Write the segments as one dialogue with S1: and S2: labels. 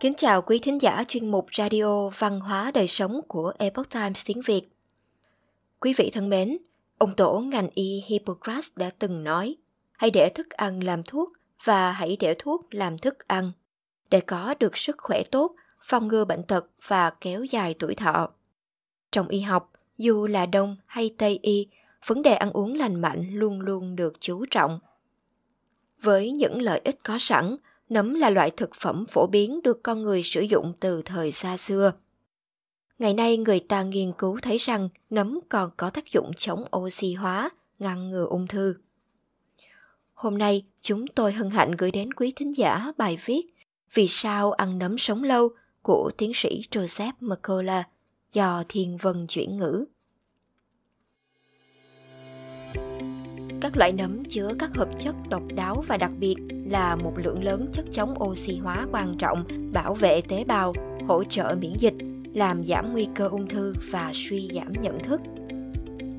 S1: Kính chào quý thính giả chuyên mục Radio Văn hóa Đời Sống của Epoch Times tiếng Việt. Quý vị thân mến, ông tổ ngành y Hippocrates đã từng nói hãy để thức ăn làm thuốc và hãy để thuốc làm thức ăn để có được sức khỏe tốt, phòng ngừa bệnh tật và kéo dài tuổi thọ. Trong y học, dù là Đông hay Tây y, vấn đề ăn uống lành mạnh luôn luôn được chú trọng. Với những lợi ích có sẵn, nấm là loại thực phẩm phổ biến được con người sử dụng từ thời xa xưa. Ngày nay người ta nghiên cứu thấy rằng nấm còn có tác dụng chống oxy hóa, ngăn ngừa ung thư. Hôm nay, chúng tôi hân hạnh gửi đến quý thính giả bài viết Vì sao ăn nấm sống lâu của tiến sĩ Joseph McCullough do Thiên Vân chuyển ngữ. Các loại nấm chứa các hợp chất độc đáo và đặc biệt là một lượng lớn chất chống oxy hóa quan trọng, bảo vệ tế bào, hỗ trợ miễn dịch, làm giảm nguy cơ ung thư và suy giảm nhận thức.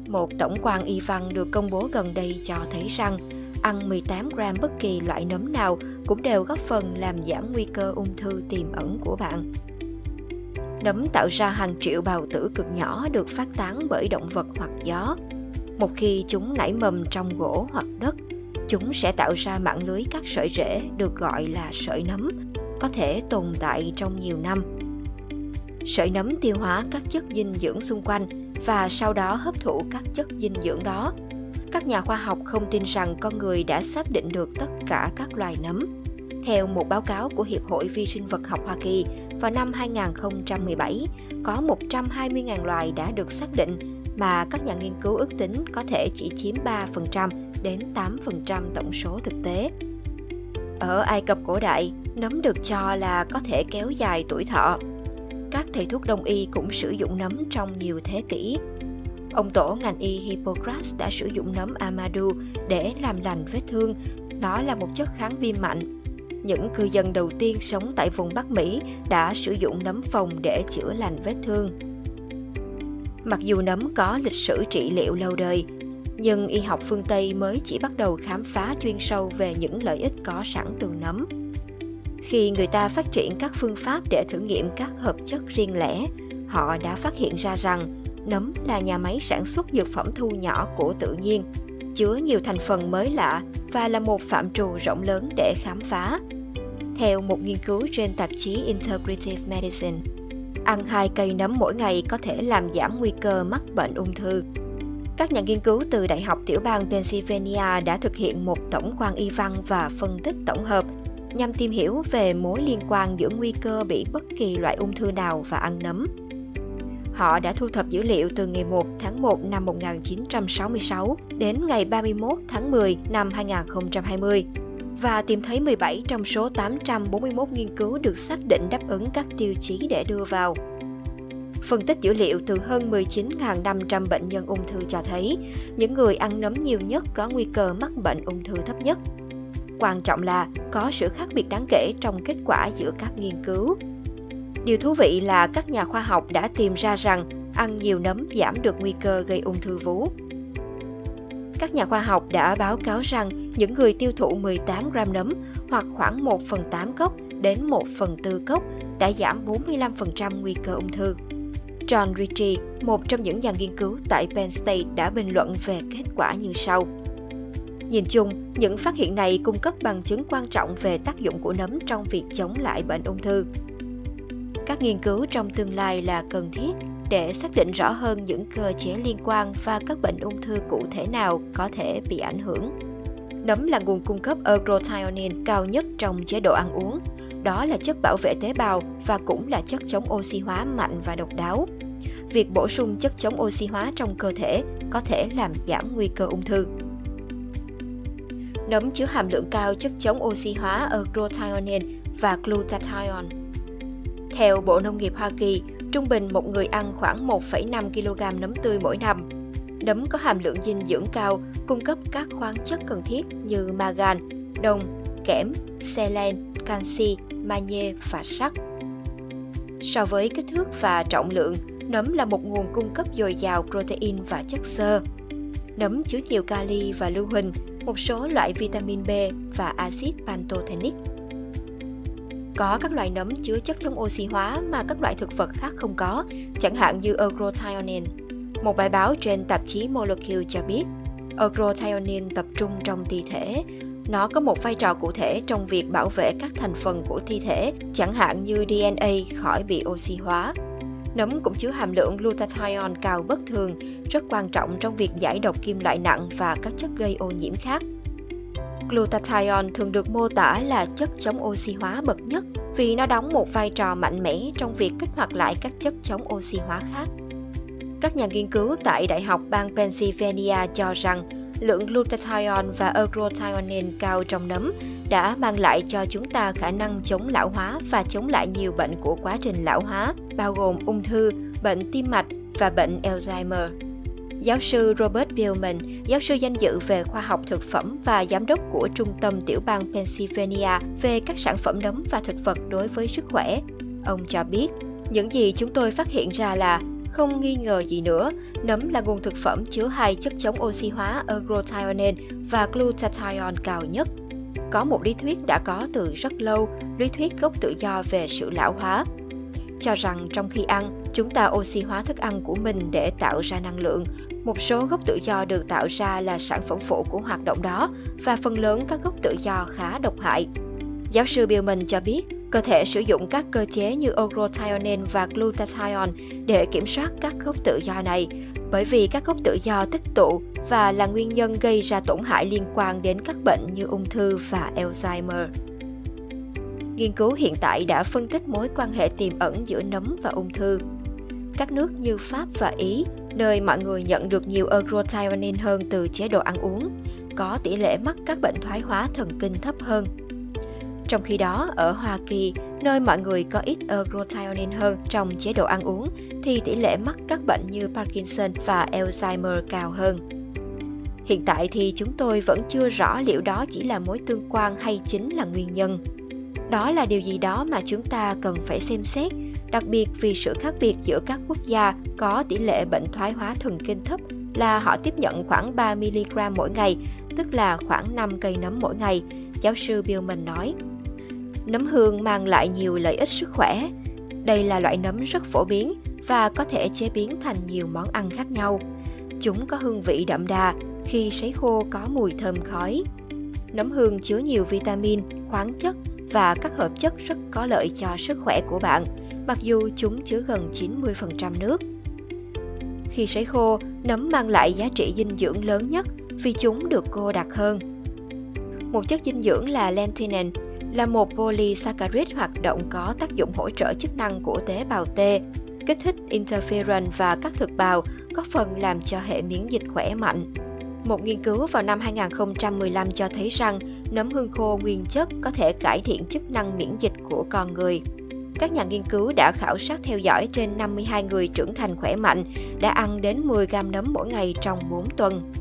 S1: Một tổng quan y văn được công bố gần đây cho thấy rằng ăn 18 gram bất kỳ loại nấm nào cũng đều góp phần làm giảm nguy cơ ung thư tiềm ẩn của bạn. Nấm tạo ra hàng triệu bào tử cực nhỏ được phát tán bởi động vật hoặc gió. Một khi chúng nảy mầm trong gỗ hoặc đất, chúng sẽ tạo ra mạng lưới các sợi rễ được gọi là sợi nấm, có thể tồn tại trong nhiều năm. Sợi nấm tiêu hóa các chất dinh dưỡng xung quanh và sau đó hấp thụ các chất dinh dưỡng đó. Các nhà khoa học không tin rằng con người đã xác định được tất cả các loài nấm. Theo một báo cáo của Hiệp hội Vi sinh vật học Hoa Kỳ, vào năm 2017, có 120.000 loài đã được xác định mà các nhà nghiên cứu ước tính có thể chỉ chiếm 3% đến 8% tổng số thực tế. Ở Ai Cập cổ đại, nấm được cho là có thể kéo dài tuổi thọ. Các thầy thuốc đông y cũng sử dụng nấm trong nhiều thế kỷ. Ông tổ ngành y Hippocrates đã sử dụng nấm amadu để làm lành vết thương. Nó là một chất kháng viêm mạnh. Những cư dân đầu tiên sống tại vùng Bắc Mỹ đã sử dụng nấm phòng để chữa lành vết thương. Mặc dù nấm có lịch sử trị liệu lâu đời, nhưng y học phương Tây mới chỉ bắt đầu khám phá chuyên sâu về những lợi ích có sẵn từ nấm. Khi người ta phát triển các phương pháp để thử nghiệm các hợp chất riêng lẻ, họ đã phát hiện ra rằng nấm là nhà máy sản xuất dược phẩm thu nhỏ của tự nhiên, chứa nhiều thành phần mới lạ và là một phạm trù rộng lớn để khám phá. Theo một nghiên cứu trên tạp chí Integrative Medicine, ăn hai cây nấm mỗi ngày có thể làm giảm nguy cơ mắc bệnh ung thư. Các nhà nghiên cứu từ Đại học Tiểu bang Pennsylvania đã thực hiện một tổng quan y văn và phân tích tổng hợp nhằm tìm hiểu về mối liên quan giữa nguy cơ bị bất kỳ loại ung thư nào và ăn nấm. Họ đã thu thập dữ liệu từ ngày 1 tháng 1 năm 1966 đến ngày 31 tháng 10 năm 2020 và tìm thấy 17 trong số 841 nghiên cứu được xác định đáp ứng các tiêu chí để đưa vào. Phân tích dữ liệu từ hơn 19.500 bệnh nhân ung thư cho thấy, những người ăn nấm nhiều nhất có nguy cơ mắc bệnh ung thư thấp nhất. Quan trọng là có sự khác biệt đáng kể trong kết quả giữa các nghiên cứu. Điều thú vị là các nhà khoa học đã tìm ra rằng ăn nhiều nấm giảm được nguy cơ gây ung thư vú. Các nhà khoa học đã báo cáo rằng những người tiêu thụ 18 gram nấm hoặc khoảng 1 phần 8 cốc đến 1 phần 4 cốc đã giảm 45% nguy cơ ung thư. John Ritchie, một trong những nhà nghiên cứu tại Penn State đã bình luận về kết quả như sau. Nhìn chung, những phát hiện này cung cấp bằng chứng quan trọng về tác dụng của nấm trong việc chống lại bệnh ung thư. Các nghiên cứu trong tương lai là cần thiết để xác định rõ hơn những cơ chế liên quan và các bệnh ung thư cụ thể nào có thể bị ảnh hưởng. Nấm là nguồn cung cấp agrotionin cao nhất trong chế độ ăn uống. Đó là chất bảo vệ tế bào và cũng là chất chống oxy hóa mạnh và độc đáo. Việc bổ sung chất chống oxy hóa trong cơ thể có thể làm giảm nguy cơ ung thư. Nấm chứa hàm lượng cao chất chống oxy hóa agrotionin và glutathione. Theo Bộ Nông nghiệp Hoa Kỳ, trung bình một người ăn khoảng 1,5 kg nấm tươi mỗi năm. Nấm có hàm lượng dinh dưỡng cao, cung cấp các khoáng chất cần thiết như magan, đồng, kẽm, selen, canxi, magie và sắt. So với kích thước và trọng lượng, nấm là một nguồn cung cấp dồi dào protein và chất xơ. Nấm chứa nhiều kali và lưu huỳnh, một số loại vitamin B và axit pantothenic. Có các loại nấm chứa chất chống oxy hóa mà các loại thực vật khác không có, chẳng hạn như agrothionin. Một bài báo trên tạp chí Molecule cho biết, agrothionin tập trung trong thi thể. Nó có một vai trò cụ thể trong việc bảo vệ các thành phần của thi thể, chẳng hạn như DNA khỏi bị oxy hóa. Nấm cũng chứa hàm lượng glutathione cao bất thường, rất quan trọng trong việc giải độc kim loại nặng và các chất gây ô nhiễm khác. Glutathione thường được mô tả là chất chống oxy hóa bậc nhất vì nó đóng một vai trò mạnh mẽ trong việc kích hoạt lại các chất chống oxy hóa khác. Các nhà nghiên cứu tại Đại học bang Pennsylvania cho rằng lượng glutathione và agrothionin cao trong nấm đã mang lại cho chúng ta khả năng chống lão hóa và chống lại nhiều bệnh của quá trình lão hóa, bao gồm ung thư, bệnh tim mạch và bệnh Alzheimer. Giáo sư Robert Billman, giáo sư danh dự về khoa học thực phẩm và giám đốc của Trung tâm Tiểu bang Pennsylvania về các sản phẩm nấm và thực vật đối với sức khỏe. Ông cho biết, những gì chúng tôi phát hiện ra là không nghi ngờ gì nữa, nấm là nguồn thực phẩm chứa hai chất chống oxy hóa agrothionin và glutathione cao nhất. Có một lý thuyết đã có từ rất lâu, lý thuyết gốc tự do về sự lão hóa. Cho rằng trong khi ăn, chúng ta oxy hóa thức ăn của mình để tạo ra năng lượng. Một số gốc tự do được tạo ra là sản phẩm phụ của hoạt động đó và phần lớn các gốc tự do khá độc hại. Giáo sư Billman cho biết, cơ thể sử dụng các cơ chế như agrothionin và glutathione để kiểm soát các gốc tự do này, bởi vì các gốc tự do tích tụ và là nguyên nhân gây ra tổn hại liên quan đến các bệnh như ung thư và Alzheimer. Nghiên cứu hiện tại đã phân tích mối quan hệ tiềm ẩn giữa nấm và ung thư. Các nước như Pháp và Ý, nơi mọi người nhận được nhiều agrothionin hơn từ chế độ ăn uống, có tỷ lệ mắc các bệnh thoái hóa thần kinh thấp hơn trong khi đó, ở Hoa Kỳ, nơi mọi người có ít agrothionin hơn trong chế độ ăn uống, thì tỷ lệ mắc các bệnh như Parkinson và Alzheimer cao hơn. Hiện tại thì chúng tôi vẫn chưa rõ liệu đó chỉ là mối tương quan hay chính là nguyên nhân. Đó là điều gì đó mà chúng ta cần phải xem xét, đặc biệt vì sự khác biệt giữa các quốc gia có tỷ lệ bệnh thoái hóa thần kinh thấp là họ tiếp nhận khoảng 3 mg mỗi ngày, tức là khoảng 5 cây nấm mỗi ngày, giáo sư Billman nói. Nấm hương mang lại nhiều lợi ích sức khỏe. Đây là loại nấm rất phổ biến và có thể chế biến thành nhiều món ăn khác nhau. Chúng có hương vị đậm đà, khi sấy khô có mùi thơm khói. Nấm hương chứa nhiều vitamin, khoáng chất và các hợp chất rất có lợi cho sức khỏe của bạn, mặc dù chúng chứa gần 90% nước. Khi sấy khô, nấm mang lại giá trị dinh dưỡng lớn nhất vì chúng được cô đặc hơn. Một chất dinh dưỡng là lentinin là một polysaccharide hoạt động có tác dụng hỗ trợ chức năng của tế bào T, kích thích interferon và các thực bào, góp phần làm cho hệ miễn dịch khỏe mạnh. Một nghiên cứu vào năm 2015 cho thấy rằng nấm hương khô nguyên chất có thể cải thiện chức năng miễn dịch của con người. Các nhà nghiên cứu đã khảo sát theo dõi trên 52 người trưởng thành khỏe mạnh đã ăn đến 10 gam nấm mỗi ngày trong 4 tuần.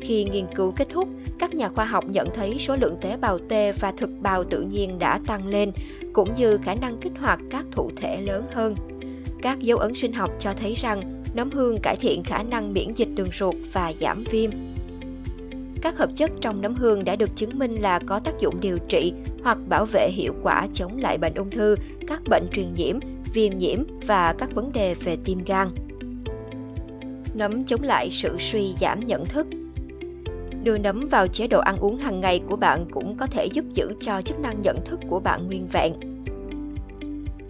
S1: Khi nghiên cứu kết thúc, các nhà khoa học nhận thấy số lượng tế bào T và thực bào tự nhiên đã tăng lên, cũng như khả năng kích hoạt các thụ thể lớn hơn. Các dấu ấn sinh học cho thấy rằng nấm hương cải thiện khả năng miễn dịch đường ruột và giảm viêm. Các hợp chất trong nấm hương đã được chứng minh là có tác dụng điều trị hoặc bảo vệ hiệu quả chống lại bệnh ung thư, các bệnh truyền nhiễm, viêm nhiễm và các vấn đề về tim gan. Nấm chống lại sự suy giảm nhận thức Đưa nấm vào chế độ ăn uống hàng ngày của bạn cũng có thể giúp giữ cho chức năng nhận thức của bạn nguyên vẹn.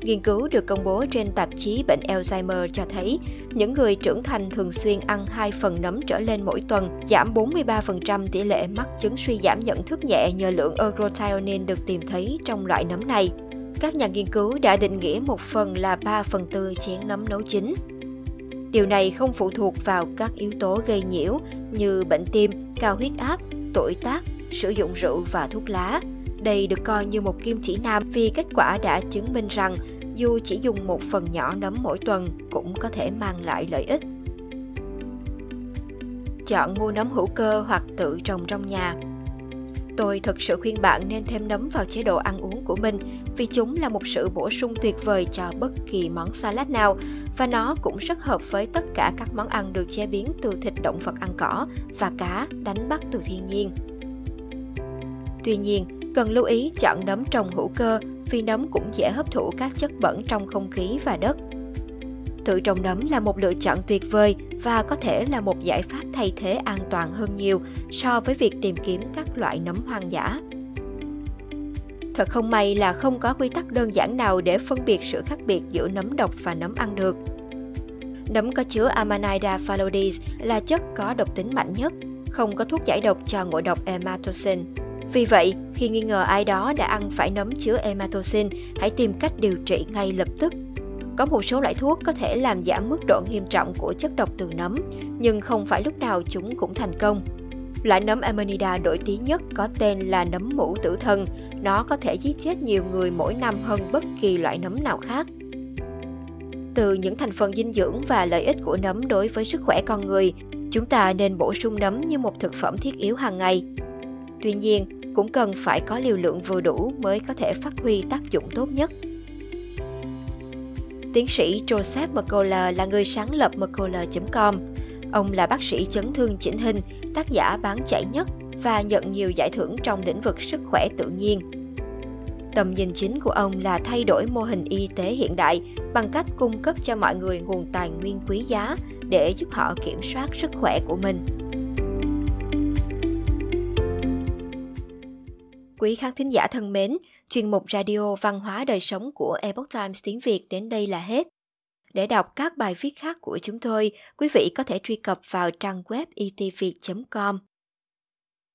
S1: Nghiên cứu được công bố trên tạp chí bệnh Alzheimer cho thấy những người trưởng thành thường xuyên ăn 2 phần nấm trở lên mỗi tuần, giảm 43% tỷ lệ mắc chứng suy giảm nhận thức nhẹ nhờ lượng agrothionin được tìm thấy trong loại nấm này. Các nhà nghiên cứu đã định nghĩa một phần là 3 phần tư chén nấm nấu chín. Điều này không phụ thuộc vào các yếu tố gây nhiễu như bệnh tim, cao huyết áp, tuổi tác, sử dụng rượu và thuốc lá. Đây được coi như một kim chỉ nam vì kết quả đã chứng minh rằng dù chỉ dùng một phần nhỏ nấm mỗi tuần cũng có thể mang lại lợi ích. Chọn mua nấm hữu cơ hoặc tự trồng trong nhà. Tôi thực sự khuyên bạn nên thêm nấm vào chế độ ăn uống của mình vì chúng là một sự bổ sung tuyệt vời cho bất kỳ món salad nào và nó cũng rất hợp với tất cả các món ăn được chế biến từ thịt động vật ăn cỏ và cá đánh bắt từ thiên nhiên. Tuy nhiên, Cần lưu ý chọn nấm trồng hữu cơ vì nấm cũng dễ hấp thụ các chất bẩn trong không khí và đất. Tự trồng nấm là một lựa chọn tuyệt vời và có thể là một giải pháp thay thế an toàn hơn nhiều so với việc tìm kiếm các loại nấm hoang dã. Thật không may là không có quy tắc đơn giản nào để phân biệt sự khác biệt giữa nấm độc và nấm ăn được. Nấm có chứa Amanita phalloides là chất có độc tính mạnh nhất, không có thuốc giải độc cho ngộ độc ematoxin. Vì vậy, khi nghi ngờ ai đó đã ăn phải nấm chứa ematoxin, hãy tìm cách điều trị ngay lập tức. Có một số loại thuốc có thể làm giảm mức độ nghiêm trọng của chất độc từ nấm, nhưng không phải lúc nào chúng cũng thành công. Loại nấm Amanita nổi tiếng nhất có tên là nấm mũ tử thần. Nó có thể giết chết nhiều người mỗi năm hơn bất kỳ loại nấm nào khác. Từ những thành phần dinh dưỡng và lợi ích của nấm đối với sức khỏe con người, chúng ta nên bổ sung nấm như một thực phẩm thiết yếu hàng ngày. Tuy nhiên, cũng cần phải có liều lượng vừa đủ mới có thể phát huy tác dụng tốt nhất. Tiến sĩ Joseph McCullough là người sáng lập McCullough.com. Ông là bác sĩ chấn thương chỉnh hình, tác giả bán chạy nhất và nhận nhiều giải thưởng trong lĩnh vực sức khỏe tự nhiên. Tầm nhìn chính của ông là thay đổi mô hình y tế hiện đại bằng cách cung cấp cho mọi người nguồn tài nguyên quý giá để giúp họ kiểm soát sức khỏe của mình. Quý khán thính giả thân mến, chuyên mục radio văn hóa đời sống của Epoch Times tiếng Việt đến đây là hết. Để đọc các bài viết khác của chúng tôi, quý vị có thể truy cập vào trang web itviet.com.